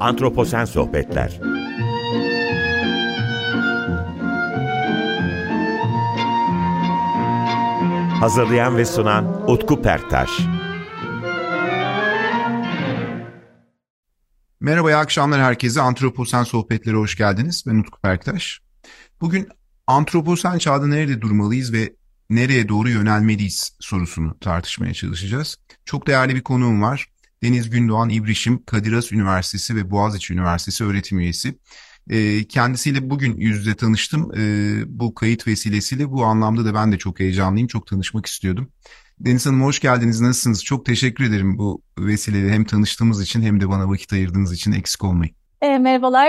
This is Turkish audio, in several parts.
Antroposen Sohbetler Hazırlayan ve sunan Utku Perktaş Merhaba, iyi akşamlar herkese. Antroposen Sohbetlere hoş geldiniz. Ben Utku Perktaş. Bugün antroposen çağda nerede durmalıyız ve nereye doğru yönelmeliyiz sorusunu tartışmaya çalışacağız. Çok değerli bir konuğum var. Deniz Gündoğan İbrişim, Kadir Has Üniversitesi ve Boğaziçi Üniversitesi öğretim üyesi. Ee, kendisiyle bugün yüz yüze tanıştım. Ee, bu kayıt vesilesiyle bu anlamda da ben de çok heyecanlıyım. Çok tanışmak istiyordum. Deniz Hanım hoş geldiniz. Nasılsınız? Çok teşekkür ederim bu vesileyle hem tanıştığımız için hem de bana vakit ayırdığınız için eksik olmayın. E, merhabalar,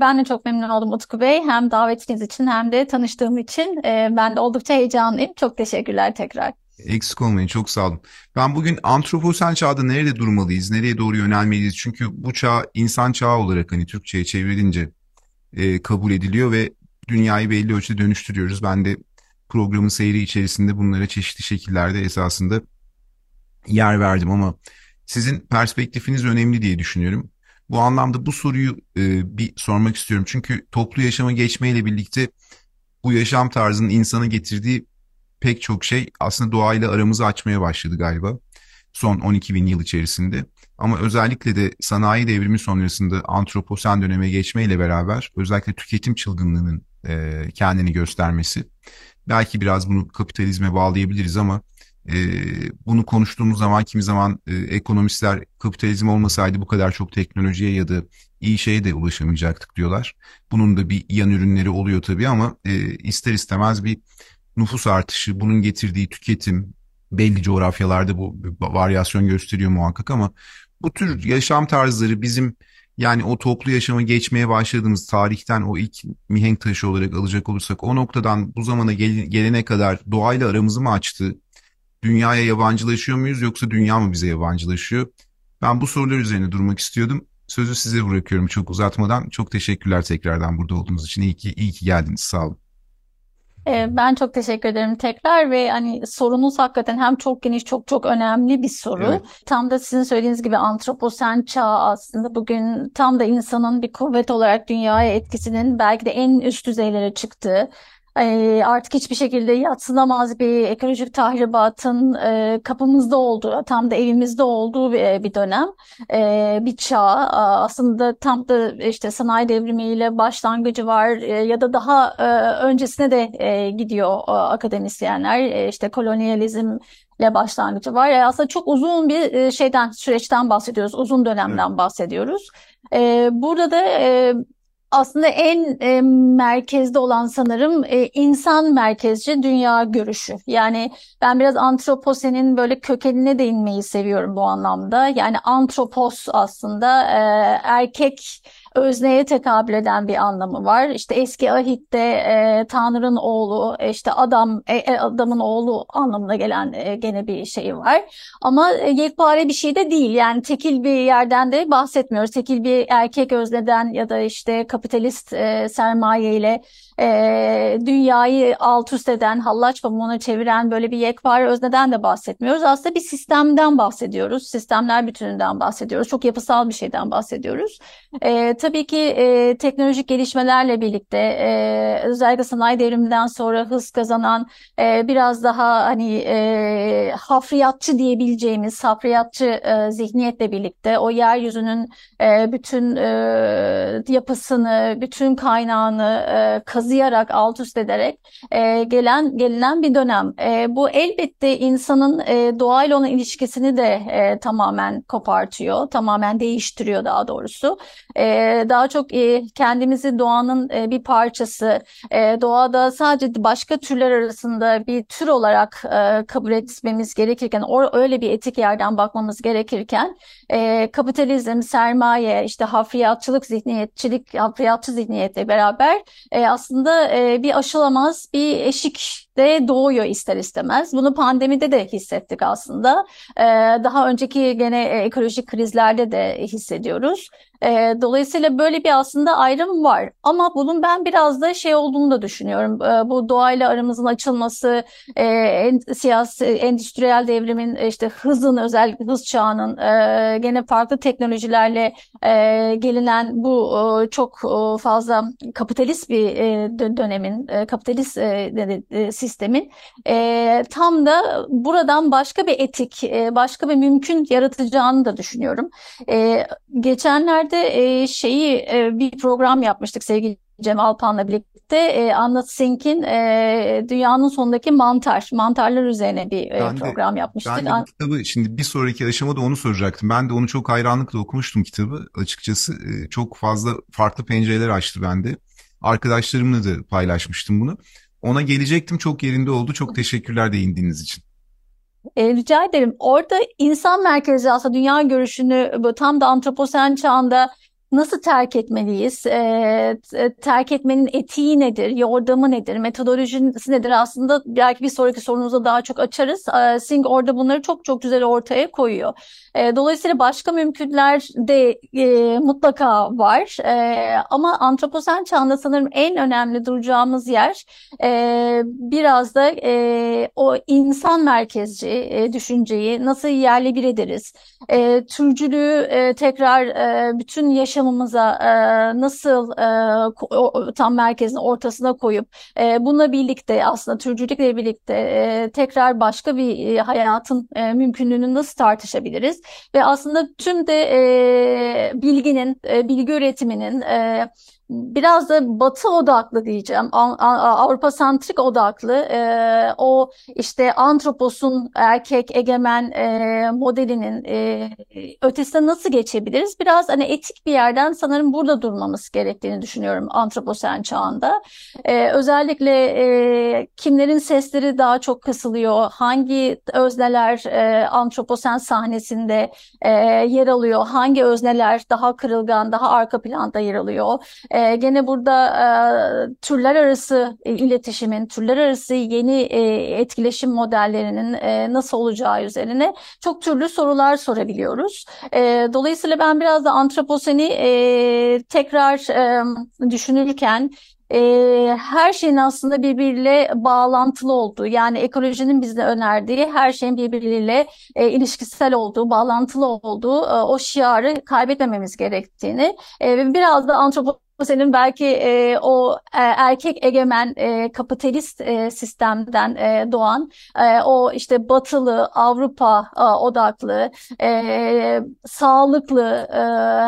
ben de çok memnun oldum Utku Bey. Hem davetiniz için hem de tanıştığım için ben de oldukça heyecanlıyım. Çok teşekkürler tekrar. Eksik olmayın, çok sağ olun. Ben bugün antroposen çağda nerede durmalıyız, nereye doğru yönelmeliyiz? Çünkü bu çağ insan çağı olarak hani Türkçe'ye çevrilince e, kabul ediliyor ve dünyayı belli ölçüde dönüştürüyoruz. Ben de programın seyri içerisinde bunlara çeşitli şekillerde esasında yer verdim ama sizin perspektifiniz önemli diye düşünüyorum. Bu anlamda bu soruyu e, bir sormak istiyorum. Çünkü toplu yaşama geçmeyle birlikte bu yaşam tarzının insana getirdiği pek çok şey aslında doğayla aramızı açmaya başladı galiba. Son 12 bin yıl içerisinde. Ama özellikle de sanayi devrimi sonrasında antroposen döneme geçmeyle beraber özellikle tüketim çılgınlığının e, kendini göstermesi. Belki biraz bunu kapitalizme bağlayabiliriz ama e, bunu konuştuğumuz zaman kimi zaman e, ekonomistler kapitalizm olmasaydı bu kadar çok teknolojiye ya da iyi şeye de ulaşamayacaktık diyorlar. Bunun da bir yan ürünleri oluyor tabii ama e, ister istemez bir nüfus artışı, bunun getirdiği tüketim belli coğrafyalarda bu varyasyon gösteriyor muhakkak ama bu tür yaşam tarzları bizim yani o toplu yaşama geçmeye başladığımız tarihten o ilk mihenk taşı olarak alacak olursak o noktadan bu zamana gel gelene kadar doğayla aramızı mı açtı? Dünyaya yabancılaşıyor muyuz yoksa dünya mı bize yabancılaşıyor? Ben bu sorular üzerine durmak istiyordum. Sözü size bırakıyorum çok uzatmadan. Çok teşekkürler tekrardan burada olduğunuz için. İyi ki, iyi ki geldiniz. Sağ olun. Ee, ben çok teşekkür ederim tekrar ve hani sorunuz hakikaten hem çok geniş çok çok önemli bir soru. Evet. Tam da sizin söylediğiniz gibi antroposen çağ aslında bugün tam da insanın bir kuvvet olarak dünyaya etkisinin belki de en üst düzeylere çıktığı artık hiçbir şekilde yatsınamaz bir ekolojik tahribatın e, kapımızda olduğu, tam da evimizde olduğu bir, bir dönem, e, bir çağ. Aslında tam da işte sanayi devrimiyle başlangıcı var e, ya da daha e, öncesine de e, gidiyor e, akademisyenler. E, işte kolonyalizm ile başlangıcı var. Yani aslında çok uzun bir şeyden süreçten bahsediyoruz, uzun dönemden bahsediyoruz. Burada da e, aslında en e, merkezde olan sanırım e, insan merkezci dünya görüşü. Yani ben biraz antroposenin böyle kökenine değinmeyi seviyorum bu anlamda. Yani antropos aslında e, erkek özneye tekabül eden bir anlamı var. İşte eski ahitte e, Tanrı'nın oğlu, e, işte adam, e, e, adamın oğlu anlamına gelen e, gene bir şey var. Ama e, yekpare bir şey de değil. Yani tekil bir yerden de bahsetmiyoruz. Tekil bir erkek özneden ya da işte kapitalist e, sermaye e, dünyayı alt üst eden, hallaç pamuğuna çeviren böyle bir yekpare özneden de bahsetmiyoruz. Aslında bir sistemden bahsediyoruz. Sistemler bütününden bahsediyoruz. Çok yapısal bir şeyden bahsediyoruz. E, tabii ki e, teknolojik gelişmelerle birlikte e, özellikle sanayi devriminden sonra hız kazanan e, biraz daha hani e, hafriyatçı diyebileceğimiz hafriyatçı e, zihniyetle birlikte o yeryüzünün e, bütün e, yapısını, bütün kaynağını e, kazıyarak, alt üst ederek e, gelen gelinen bir dönem. E, bu elbette insanın e, doğayla olan ilişkisini de e, tamamen kopartıyor, tamamen değiştiriyor daha doğrusu. E, daha çok e, kendimizi doğanın e, bir parçası, e, doğada sadece başka türler arasında bir tür olarak e, kabul etmemiz gerekirken, or, öyle bir etik yerden bakmamız gerekirken, e, kapitalizm, sermaye, işte hafriyatçılık, zihniyetçilik, hafriyatçı zihniyetle beraber e, aslında aslında e, bir aşılamaz bir eşik de doğuyor ister istemez. Bunu pandemide de hissettik aslında. E, daha önceki gene ekolojik krizlerde de hissediyoruz. E, dolayısıyla böyle bir aslında ayrım var. Ama bunun ben biraz da şey olduğunu da düşünüyorum. E, bu doğayla aramızın açılması, e, en, siyasi, endüstriyel devrimin işte hızın özellikle hız çağının e, gene farklı teknolojilerle e, gelinen bu e, çok e, fazla kapitalist bir e, dönemin, e, kapitalist e, e, sistemin e, tam da buradan başka bir etik, e, başka bir mümkün yaratacağını da düşünüyorum. E, geçenlerde e, şeyi e, bir program yapmıştık sevgili Cem Alpan'la birlikte e, Anna Sink'in e, Dünyanın Sonundaki Mantar, mantarlar üzerine bir e, ben program de, yapmıştık. Ben de bu kitabı şimdi bir sonraki aşamada onu soracaktım. Ben de onu çok hayranlıkla okumuştum kitabı açıkçası. E, çok fazla farklı pencereler açtı bende. Arkadaşlarımla da paylaşmıştım bunu. Ona gelecektim çok yerinde oldu. Çok teşekkürler değindiğiniz için. E, rica ederim. Orada insan merkezi aslında dünya görüşünü tam da antroposen çağında nasıl terk etmeliyiz? E, terk etmenin etiği nedir? Yordamı nedir? Metodolojisi nedir? Aslında belki bir sonraki sorumuza daha çok açarız. E, Singh orada bunları çok çok güzel ortaya koyuyor. E, dolayısıyla başka mümkünler de e, mutlaka var. E, ama antroposen çağında sanırım en önemli duracağımız yer e, biraz da e, o insan merkezci e, düşünceyi nasıl yerle bir ederiz? E, türcülüğü e, tekrar e, bütün yaşamımıza e, nasıl e, o, tam merkezin ortasına koyup e, bununla birlikte aslında türcülükle birlikte e, tekrar başka bir hayatın e, mümkünlüğünü nasıl tartışabiliriz? ve aslında tüm de e, bilginin, e, bilgi üretiminin e, biraz da batı odaklı diyeceğim, Avrupa santrik odaklı e, o işte antroposun erkek egemen e, modelinin e, ötesine nasıl geçebiliriz? Biraz hani etik bir yerden sanırım burada durmamız gerektiğini düşünüyorum antroposen çağında. E, özellikle e, kimlerin sesleri daha çok kısılıyor, hangi özneler e, antroposen sahnesinde e, yer alıyor, hangi özneler daha kırılgan, daha arka planda yer alıyor. E, gene burada e, türler arası e, iletişimin, türler arası yeni e, etkileşim modellerinin e, nasıl olacağı üzerine çok türlü sorular sorabiliyoruz. E, dolayısıyla ben biraz da antroposeni e, tekrar e, düşünürken e, her şeyin aslında birbiriyle bağlantılı olduğu yani ekolojinin bize önerdiği her şeyin birbiriyle e, ilişkisel olduğu, bağlantılı olduğu e, o şiarı kaybetmememiz gerektiğini e, ve biraz da antropo senin belki e, o e, erkek egemen e, kapitalist e, sistemden e, doğan e, o işte batılı Avrupa e, odaklı e, sağlıklı e,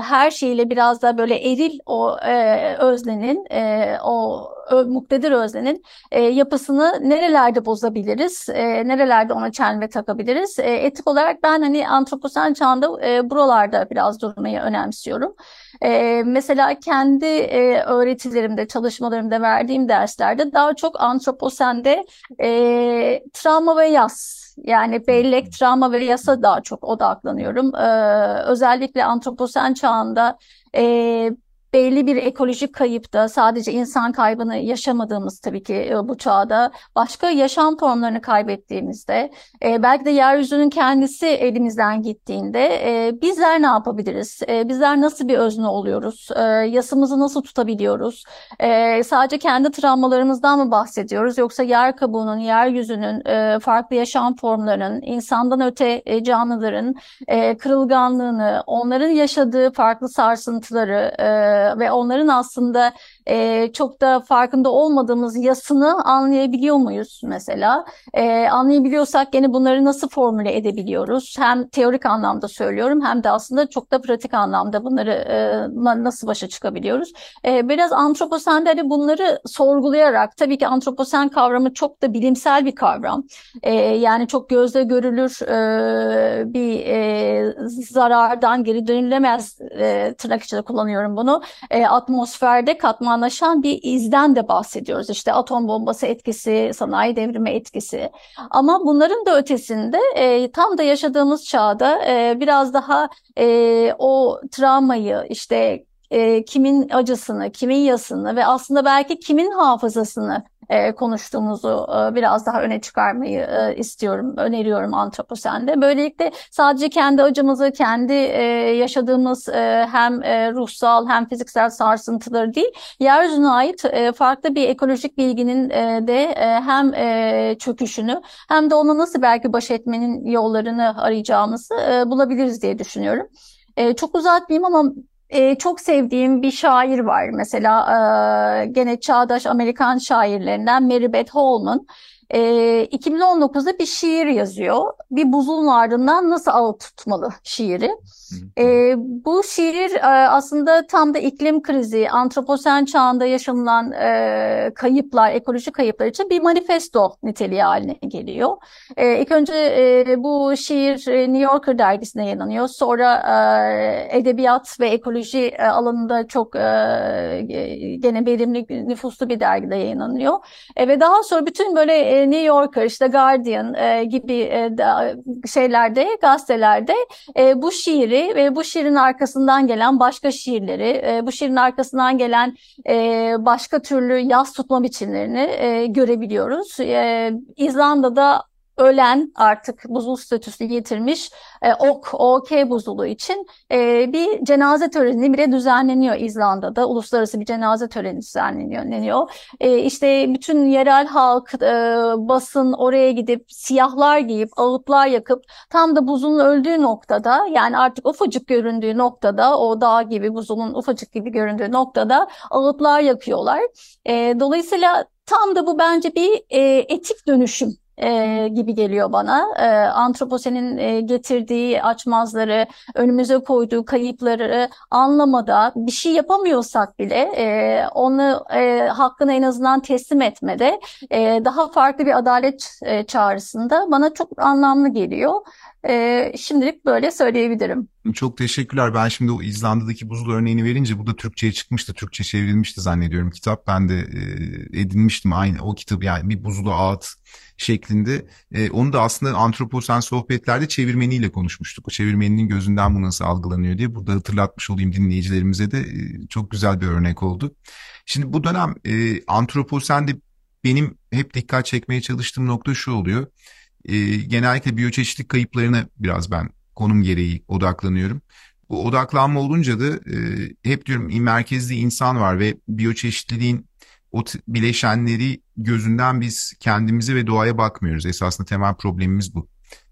her şeyle biraz da böyle eril o e, öznenin e, o muktedir öznenin e, yapısını nerelerde bozabiliriz, e, nerelerde ona çelme takabiliriz. E, etik olarak ben hani antroposen çağında e, buralarda biraz durmayı önemsiyorum. E, mesela kendi e, öğretilerimde, çalışmalarımda verdiğim derslerde daha çok antroposende e, travma ve yas yani bellek, travma ve yasa daha çok odaklanıyorum. Ee, özellikle antroposen çağında e, belli bir ekolojik kayıpta sadece insan kaybını yaşamadığımız tabii ki e, bu çağda başka yaşam formlarını kaybettiğimizde e, belki de yeryüzünün kendisi elimizden gittiğinde e, bizler ne yapabiliriz? bizler nasıl bir özne oluyoruz? yasımızı nasıl tutabiliyoruz? sadece kendi travmalarımızdan mı bahsediyoruz yoksa yer kabuğunun, yeryüzünün farklı yaşam formlarının, insandan öte canlıların kırılganlığını, onların yaşadığı farklı sarsıntıları ve onların aslında e, çok da farkında olmadığımız yasını anlayabiliyor muyuz mesela? E, anlayabiliyorsak gene bunları nasıl formüle edebiliyoruz? Hem teorik anlamda söylüyorum hem de aslında çok da pratik anlamda bunları e, nasıl başa çıkabiliyoruz? E, biraz antroposende hani bunları sorgulayarak tabii ki antroposen kavramı çok da bilimsel bir kavram. E, yani çok gözle görülür e, bir e, zarardan geri dönülemez e, tırnak içinde kullanıyorum bunu. E, atmosferde katman anlaşan bir izden de bahsediyoruz. İşte atom bombası etkisi, sanayi devrimi etkisi. Ama bunların da ötesinde e, tam da yaşadığımız çağda e, biraz daha e, o travmayı işte e, kimin acısını, kimin yasını ve aslında belki kimin hafızasını e, konuştuğumuzu e, biraz daha öne çıkarmayı e, istiyorum, öneriyorum antroposende. Böylelikle sadece kendi acımızı, kendi e, yaşadığımız e, hem e, ruhsal hem fiziksel sarsıntıları değil, yeryüzüne ait e, farklı bir ekolojik bilginin e, de e, hem e, çöküşünü hem de ona nasıl belki baş etmenin yollarını arayacağımızı e, bulabiliriz diye düşünüyorum. E, çok uzatmayayım ama e, çok sevdiğim bir şair var. Mesela e, gene çağdaş Amerikan şairlerinden Mary Beth Holman. E, 2019'da bir şiir yazıyor. Bir buzulun ardından nasıl ağ tutmalı şiiri. E, bu şiir e, aslında tam da iklim krizi, antroposen çağında yaşanılan e, kayıplar, ekolojik kayıplar için bir manifesto niteliği haline geliyor. E, ilk önce e, bu şiir e, New Yorker dergisine yayınlanıyor. Sonra e, edebiyat ve ekoloji e, alanında çok e, gene verimli nüfuslu bir dergide yayınlanıyor. E, ve daha sonra bütün böyle e, New Yorker, işte Guardian e, gibi e, da, şeylerde, gazetelerde e, bu şiiri ve bu şiirin arkasından gelen başka şiirleri, e, bu şiirin arkasından gelen e, başka türlü yaz tutma biçimlerini e, görebiliyoruz. E, İzlanda'da ölen artık buzul statüsü getirmiş e, OK, OK buzulu için e, bir cenaze töreni bile düzenleniyor İzlanda'da. Uluslararası bir cenaze töreni düzenleniyor. E, işte bütün yerel halk, e, basın oraya gidip siyahlar giyip, ağıtlar yakıp tam da buzulun öldüğü noktada yani artık ufacık göründüğü noktada o dağ gibi buzulun ufacık gibi göründüğü noktada ağıtlar yakıyorlar. E, dolayısıyla tam da bu bence bir e, etik dönüşüm e, gibi geliyor bana. E, antroposenin e, getirdiği açmazları, önümüze koyduğu kayıpları anlamada bir şey yapamıyorsak bile e, onu e, hakkını en azından teslim etmede e, daha farklı bir adalet e, çağrısında bana çok anlamlı geliyor. E, şimdilik böyle söyleyebilirim. Çok teşekkürler. Ben şimdi o İzlanda'daki buzul örneğini verince bu da Türkçe'ye çıkmıştı. Türkçe çevrilmişti zannediyorum kitap. Ben de e, edinmiştim aynı o kitabı yani bir buzulu ağıt şeklinde. E, onu da aslında antroposen sohbetlerde çevirmeniyle konuşmuştuk. O çevirmeninin gözünden bu nasıl algılanıyor diye burada hatırlatmış olayım dinleyicilerimize de e, çok güzel bir örnek oldu. Şimdi bu dönem e, antroposende benim hep dikkat çekmeye çalıştığım nokta şu oluyor. E, genellikle biyoçeşitlik kayıplarına biraz ben konum gereği odaklanıyorum. Bu odaklanma olunca da e, hep diyorum merkezli insan var ve biyoçeşitliliğin o bileşenleri gözünden biz kendimize ve doğaya bakmıyoruz. Esasında temel problemimiz bu.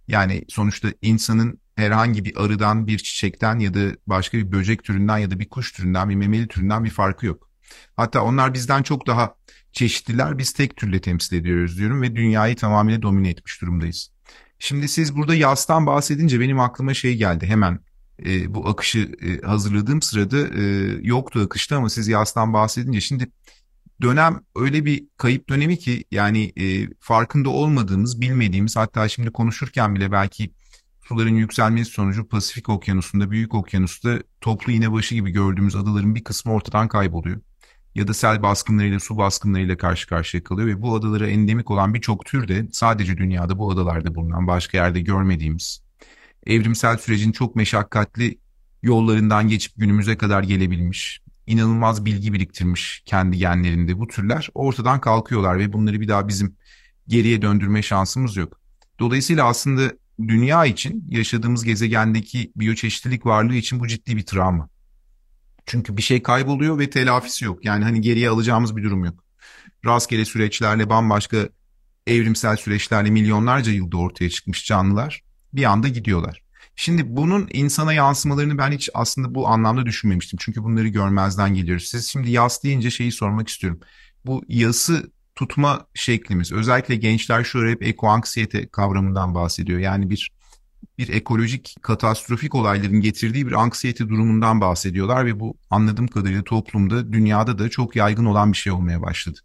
Yani sonuçta insanın herhangi bir arıdan, bir çiçekten ya da başka bir böcek türünden ya da bir kuş türünden, bir memeli türünden bir farkı yok. Hatta onlar bizden çok daha çeşitliler. Biz tek türle temsil ediyoruz diyorum ve dünyayı tamamıyla domine etmiş durumdayız. Şimdi siz burada yastan bahsedince benim aklıma şey geldi hemen e, bu akışı e, hazırladığım sırada e, yoktu akışta ama siz yastan bahsedince şimdi dönem öyle bir kayıp dönemi ki yani e, farkında olmadığımız, bilmediğimiz hatta şimdi konuşurken bile belki suların yükselmesi sonucu Pasifik Okyanusu'nda, Büyük Okyanus'ta toplu iğnebaşı gibi gördüğümüz adaların bir kısmı ortadan kayboluyor. Ya da sel baskınlarıyla, su baskınlarıyla karşı karşıya kalıyor ve bu adalara endemik olan birçok tür de sadece dünyada bu adalarda bulunan başka yerde görmediğimiz evrimsel sürecin çok meşakkatli yollarından geçip günümüze kadar gelebilmiş, inanılmaz bilgi biriktirmiş kendi genlerinde bu türler ortadan kalkıyorlar ve bunları bir daha bizim geriye döndürme şansımız yok. Dolayısıyla aslında dünya için yaşadığımız gezegendeki biyoçeşitlilik varlığı için bu ciddi bir travma. Çünkü bir şey kayboluyor ve telafisi yok. Yani hani geriye alacağımız bir durum yok. Rastgele süreçlerle bambaşka evrimsel süreçlerle milyonlarca yılda ortaya çıkmış canlılar bir anda gidiyorlar. Şimdi bunun insana yansımalarını ben hiç aslında bu anlamda düşünmemiştim. Çünkü bunları görmezden geliyoruz. Siz şimdi yas deyince şeyi sormak istiyorum. Bu yası tutma şeklimiz özellikle gençler şu hep ekoanksiyete kavramından bahsediyor. Yani bir bir ekolojik katastrofik olayların getirdiği bir anksiyete durumundan bahsediyorlar ve bu anladığım kadarıyla toplumda dünyada da çok yaygın olan bir şey olmaya başladı.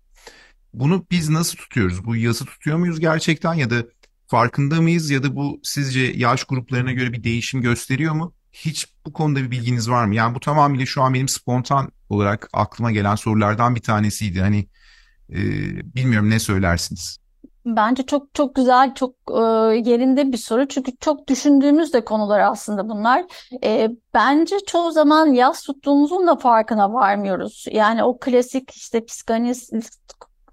Bunu biz nasıl tutuyoruz? Bu yası tutuyor muyuz gerçekten ya da farkında mıyız ya da bu sizce yaş gruplarına göre bir değişim gösteriyor mu? Hiç bu konuda bir bilginiz var mı? Yani bu tamamıyla şu an benim spontan olarak aklıma gelen sorulardan bir tanesiydi. Hani e, bilmiyorum ne söylersiniz? Bence çok çok güzel, çok e, yerinde bir soru. Çünkü çok düşündüğümüz de konular aslında bunlar. E, bence çoğu zaman yaz tuttuğumuzun da farkına varmıyoruz. Yani o klasik işte psikanalist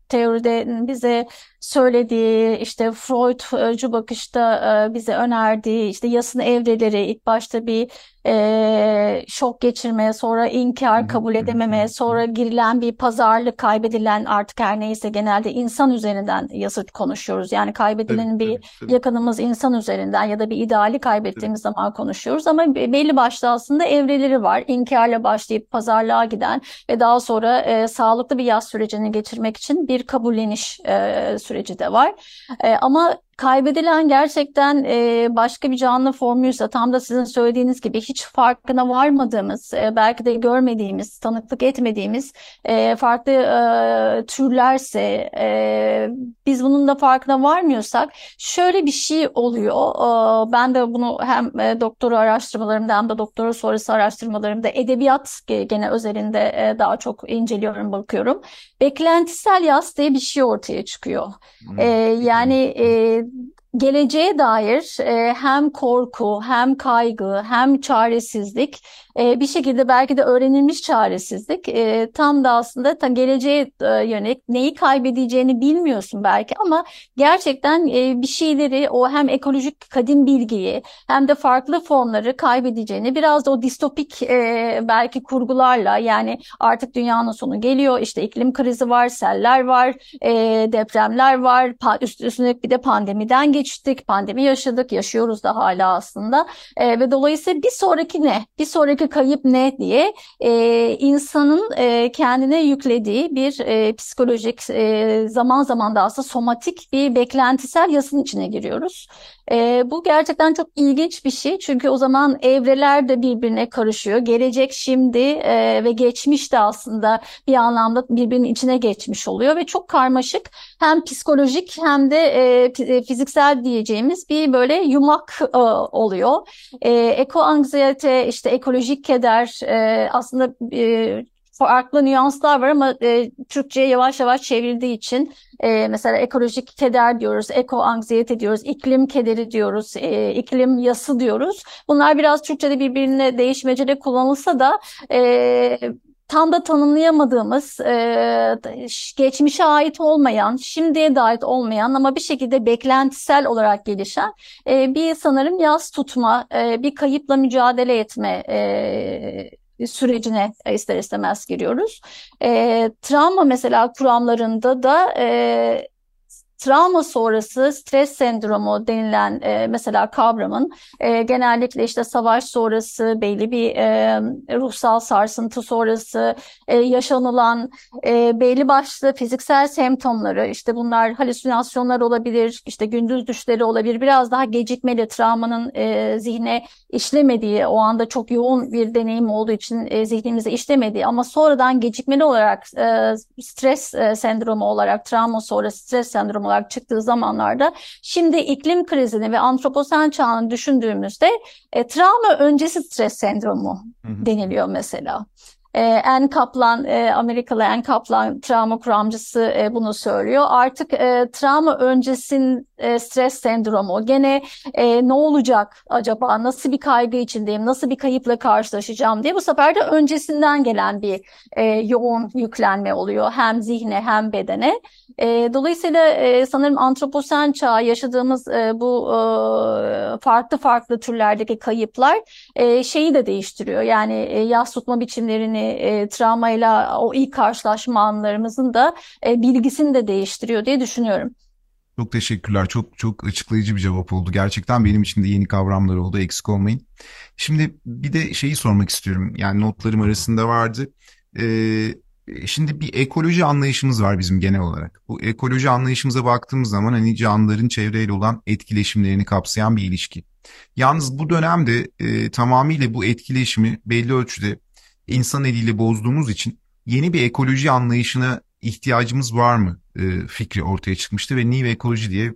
teoride bize söylediği işte Freudcu bakışta e, bize önerdiği işte yasın evreleri ilk başta bir e, şok geçirmeye sonra inkar kabul edememeye sonra girilen bir pazarlık kaybedilen artık her neyse genelde insan üzerinden yası konuşuyoruz. Yani kaybedilen bir yakınımız insan üzerinden ya da bir ideali kaybettiğimiz zaman konuşuyoruz ama belli başlı aslında evreleri var. İnkarla başlayıp pazarlığa giden ve daha sonra e, sağlıklı bir yaz sürecini geçirmek için bir kabulleniş e, süreci de var. E, ama kaybedilen gerçekten e, başka bir canlı formuysa tam da sizin söylediğiniz gibi hiç farkına varmadığımız, e, belki de görmediğimiz, tanıklık etmediğimiz e, farklı e, türlerse e, biz bunun da farkına varmıyorsak şöyle bir şey oluyor. E, ben de bunu hem e, doktora araştırmalarımda hem de doktora sonrası araştırmalarımda edebiyat gene özelinde e, daha çok inceliyorum, bakıyorum. Beklentisel yaz diye bir şey ortaya çıkıyor. Hmm. E, yani e, geleceğe dair e, hem korku, hem kaygı, hem çaresizlik e, bir şekilde belki de öğrenilmiş çaresizlik e, tam da aslında ta geleceğe e, yönelik neyi kaybedeceğini bilmiyorsun belki ama gerçekten e, bir şeyleri o hem ekolojik kadim bilgiyi hem de farklı formları kaybedeceğini biraz da o distopik e, belki kurgularla yani artık dünyanın sonu geliyor işte iklim krizi var, seller var, e, depremler var, üst, üstüne bir de pandemiden geçtik, pandemi yaşadık, yaşıyoruz da hala aslında e, ve dolayısıyla bir sonraki ne? Bir sonraki buradaki kayıp ne diye e, insanın e, kendine yüklediği bir e, psikolojik e, zaman zaman da aslında somatik bir beklentisel yasın içine giriyoruz. E, bu gerçekten çok ilginç bir şey çünkü o zaman evreler de birbirine karışıyor. Gelecek şimdi e, ve geçmiş de aslında bir anlamda birbirinin içine geçmiş oluyor ve çok karmaşık hem psikolojik hem de e, fiziksel diyeceğimiz bir böyle yumak e, oluyor. E, eko anksiyete işte ekolojik keder e, aslında e, farklı nüanslar var ama e, Türkçe'ye yavaş yavaş çevrildiği için e, mesela ekolojik keder diyoruz, eko anksiyete diyoruz, iklim kederi diyoruz, e, iklim yası diyoruz. Bunlar biraz Türkçe'de birbirine değişmecede kullanılsa da e, tam da tanımlayamadığımız, e, geçmişe ait olmayan, şimdiye dair olmayan ama bir şekilde beklentisel olarak gelişen e, bir sanırım yaz tutma, e, bir kayıpla mücadele etme e, sürecine ister istemez giriyoruz. E, travma mesela kuramlarında da e, travma sonrası stres sendromu denilen e, mesela kavramın e, genellikle işte savaş sonrası belli bir e, ruhsal sarsıntı sonrası e, yaşanılan e, belli başlı fiziksel semptomları işte bunlar halüsinasyonlar olabilir işte gündüz düşleri olabilir. Biraz daha gecikmeli travmanın e, zihne işlemediği o anda çok yoğun bir deneyim olduğu için e, zihnimize işlemediği ama sonradan gecikmeli olarak e, stres e, sendromu olarak travma sonrası stres sendromu olarak çıktığı zamanlarda şimdi iklim krizini ve antroposen çağını düşündüğümüzde e, travma öncesi stres sendromu hı hı. deniliyor mesela. E, Anne Kaplan, e, Amerikalı Anne Kaplan travma kuramcısı e, bunu söylüyor. Artık e, travma öncesin stres sendromu. Gene ne olacak acaba? Nasıl bir kaygı içindeyim? Nasıl bir kayıpla karşılaşacağım diye bu sefer de öncesinden gelen bir yoğun yüklenme oluyor. Hem zihne hem bedene. Dolayısıyla sanırım antroposen çağı yaşadığımız bu farklı farklı türlerdeki kayıplar şeyi de değiştiriyor. Yani yas tutma biçimlerini, e, travmayla o ilk karşılaşma anlarımızın da e, bilgisini de değiştiriyor diye düşünüyorum. Çok teşekkürler. Çok çok açıklayıcı bir cevap oldu. Gerçekten benim için de yeni kavramlar oldu. Eksik olmayın. Şimdi bir de şeyi sormak istiyorum. Yani notlarım arasında vardı. Ee, şimdi bir ekoloji anlayışımız var bizim genel olarak. Bu ekoloji anlayışımıza baktığımız zaman hani canlıların çevreyle olan etkileşimlerini kapsayan bir ilişki. Yalnız bu dönemde e, tamamıyla bu etkileşimi belli ölçüde insan eliyle bozduğumuz için yeni bir ekoloji anlayışına ihtiyacımız var mı e, fikri ortaya çıkmıştı ve New Ekoloji diye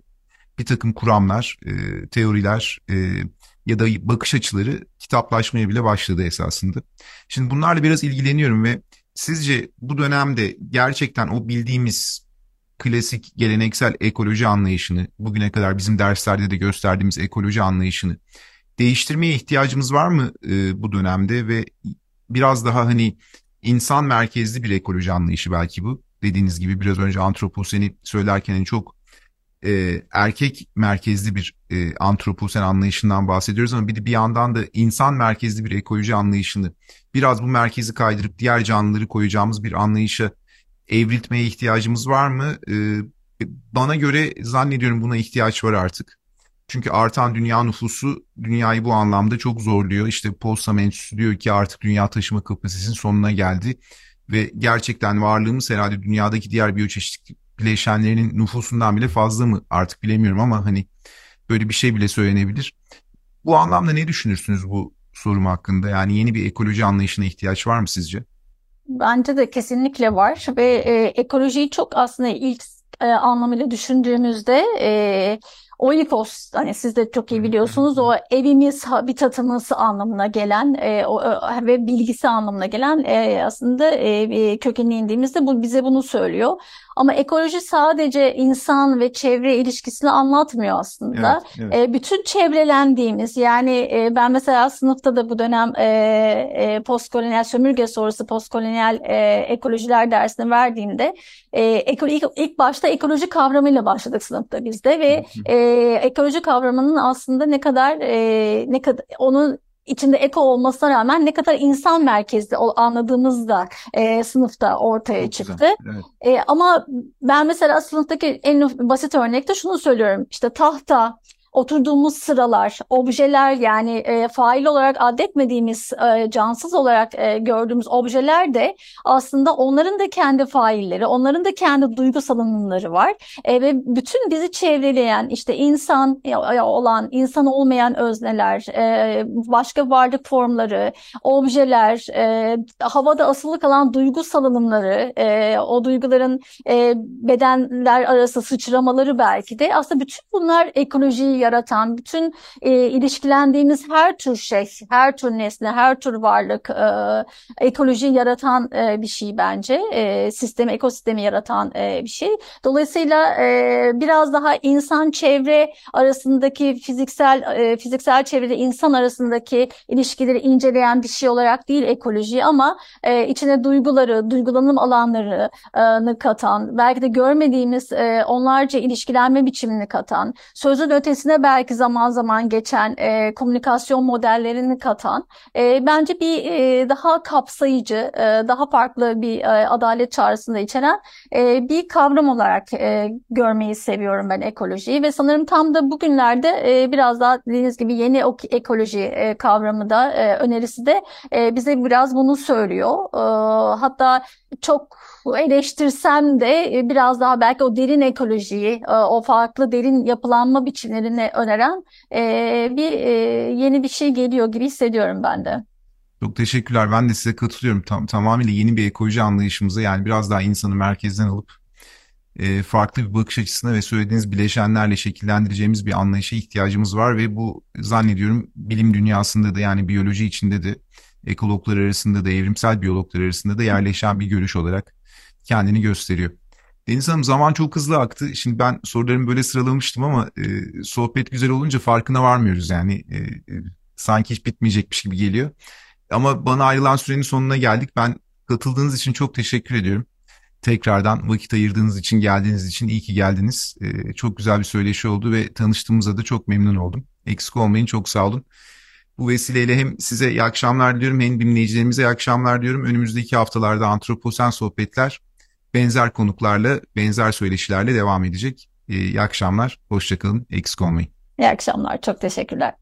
bir takım kuramlar, e, teoriler e, ya da bakış açıları kitaplaşmaya bile başladı esasında. Şimdi bunlarla biraz ilgileniyorum ve sizce bu dönemde gerçekten o bildiğimiz klasik geleneksel ekoloji anlayışını, bugüne kadar bizim derslerde de gösterdiğimiz ekoloji anlayışını değiştirmeye ihtiyacımız var mı e, bu dönemde ve biraz daha hani insan merkezli bir ekoloji anlayışı belki bu dediğiniz gibi biraz önce antroposeni söylerken çok e, erkek merkezli bir e, antroposen anlayışından bahsediyoruz ama bir de bir yandan da insan merkezli bir ekoloji anlayışını biraz bu merkezi kaydırıp diğer canlıları koyacağımız bir anlayışa evriltmeye ihtiyacımız var mı? E, bana göre zannediyorum buna ihtiyaç var artık. Çünkü artan dünya nüfusu dünyayı bu anlamda çok zorluyor. İşte Potsdam Enstitüsü diyor ki artık dünya taşıma kapasitesinin sonuna geldi. Ve gerçekten varlığımız herhalde dünyadaki diğer biyoçeşitlik bileşenlerinin nüfusundan bile fazla mı artık bilemiyorum ama hani böyle bir şey bile söylenebilir. Bu anlamda ne düşünürsünüz bu sorum hakkında? Yani yeni bir ekoloji anlayışına ihtiyaç var mı sizce? Bence de kesinlikle var ve e, ekolojiyi çok aslında ilk e, anlamıyla düşündüğümüzde e, Oikos hani siz de çok iyi biliyorsunuz o evimiz, habitatımız anlamına gelen e, o, ve bilgisi anlamına gelen e, aslında e, kökenine indiğimizde bu bize bunu söylüyor. Ama ekoloji sadece insan ve çevre ilişkisini anlatmıyor aslında. Evet, evet. E, bütün çevrelendiğimiz yani e, ben mesela sınıfta da bu dönem e, e, postkolonyal sömürge sonrası postkolonyal e, ekolojiler dersini verdiğimde e, ekolo, ilk, ilk başta ekoloji kavramıyla başladık sınıfta bizde ve e, ekoloji kavramının aslında ne kadar e, ne kadar onun içinde eko olmasına rağmen ne kadar insan merkezli anladığımız da e, sınıfta ortaya Çok çıktı. evet. e, ama ben mesela sınıftaki en basit örnekte şunu söylüyorum. İşte tahta, oturduğumuz sıralar, objeler yani e, fail olarak adetmediğimiz, e, cansız olarak e, gördüğümüz objeler de aslında onların da kendi failleri, onların da kendi duygu salınımları var. E, ve bütün bizi çevreleyen işte insan olan, insan olmayan özneler, e, başka varlık formları, objeler, e, havada asılı kalan duygu salınımları, e, o duyguların e, bedenler arası sıçramaları belki de aslında bütün bunlar ekolojiyi yaratan, bütün e, ilişkilendiğimiz her tür şey, her tür nesne, her tür varlık e, ekolojiyi yaratan e, bir şey bence. E, sistemi, ekosistemi yaratan e, bir şey. Dolayısıyla e, biraz daha insan çevre arasındaki fiziksel e, fiziksel çevrede insan arasındaki ilişkileri inceleyen bir şey olarak değil ekoloji ama e, içine duyguları, duygulanım alanlarını katan, belki de görmediğimiz e, onlarca ilişkilenme biçimini katan, sözün ötesine içerisine belki zaman zaman geçen e, komünikasyon modellerini katan e, bence bir e, daha kapsayıcı, e, daha farklı bir e, adalet çağrısında içeren e, bir kavram olarak e, görmeyi seviyorum ben ekolojiyi ve sanırım tam da bugünlerde e, biraz daha dediğiniz gibi yeni ekoloji e, kavramı da e, önerisi de e, bize biraz bunu söylüyor. E, hatta çok eleştirsem de e, biraz daha belki o derin ekolojiyi, e, o farklı derin yapılanma biçimlerini öneren e, bir yeni bir şey geliyor gibi hissediyorum ben de. Çok teşekkürler. Ben de size katılıyorum. Tam, tamamıyla yeni bir ekoloji anlayışımıza yani biraz daha insanı merkezden alıp farklı bir bakış açısına ve söylediğiniz bileşenlerle şekillendireceğimiz bir anlayışa ihtiyacımız var ve bu zannediyorum bilim dünyasında da yani biyoloji içinde de ekologlar arasında da evrimsel biyologlar arasında da yerleşen bir görüş olarak kendini gösteriyor. Deniz Hanım zaman çok hızlı aktı. Şimdi ben sorularımı böyle sıralamıştım ama e, sohbet güzel olunca farkına varmıyoruz yani. E, e, sanki hiç bitmeyecekmiş gibi geliyor. Ama bana ayrılan sürenin sonuna geldik. Ben katıldığınız için çok teşekkür ediyorum. Tekrardan vakit ayırdığınız için, geldiğiniz için iyi ki geldiniz. E, çok güzel bir söyleşi oldu ve tanıştığımıza da çok memnun oldum. Eksik olmayın, çok sağ olun. Bu vesileyle hem size iyi akşamlar diliyorum hem dinleyicilerimize iyi akşamlar diyorum. Önümüzdeki haftalarda Antroposen Sohbetler benzer konuklarla, benzer söyleşilerle devam edecek. İyi akşamlar, hoşçakalın, eksik olmayın. İyi akşamlar, çok teşekkürler.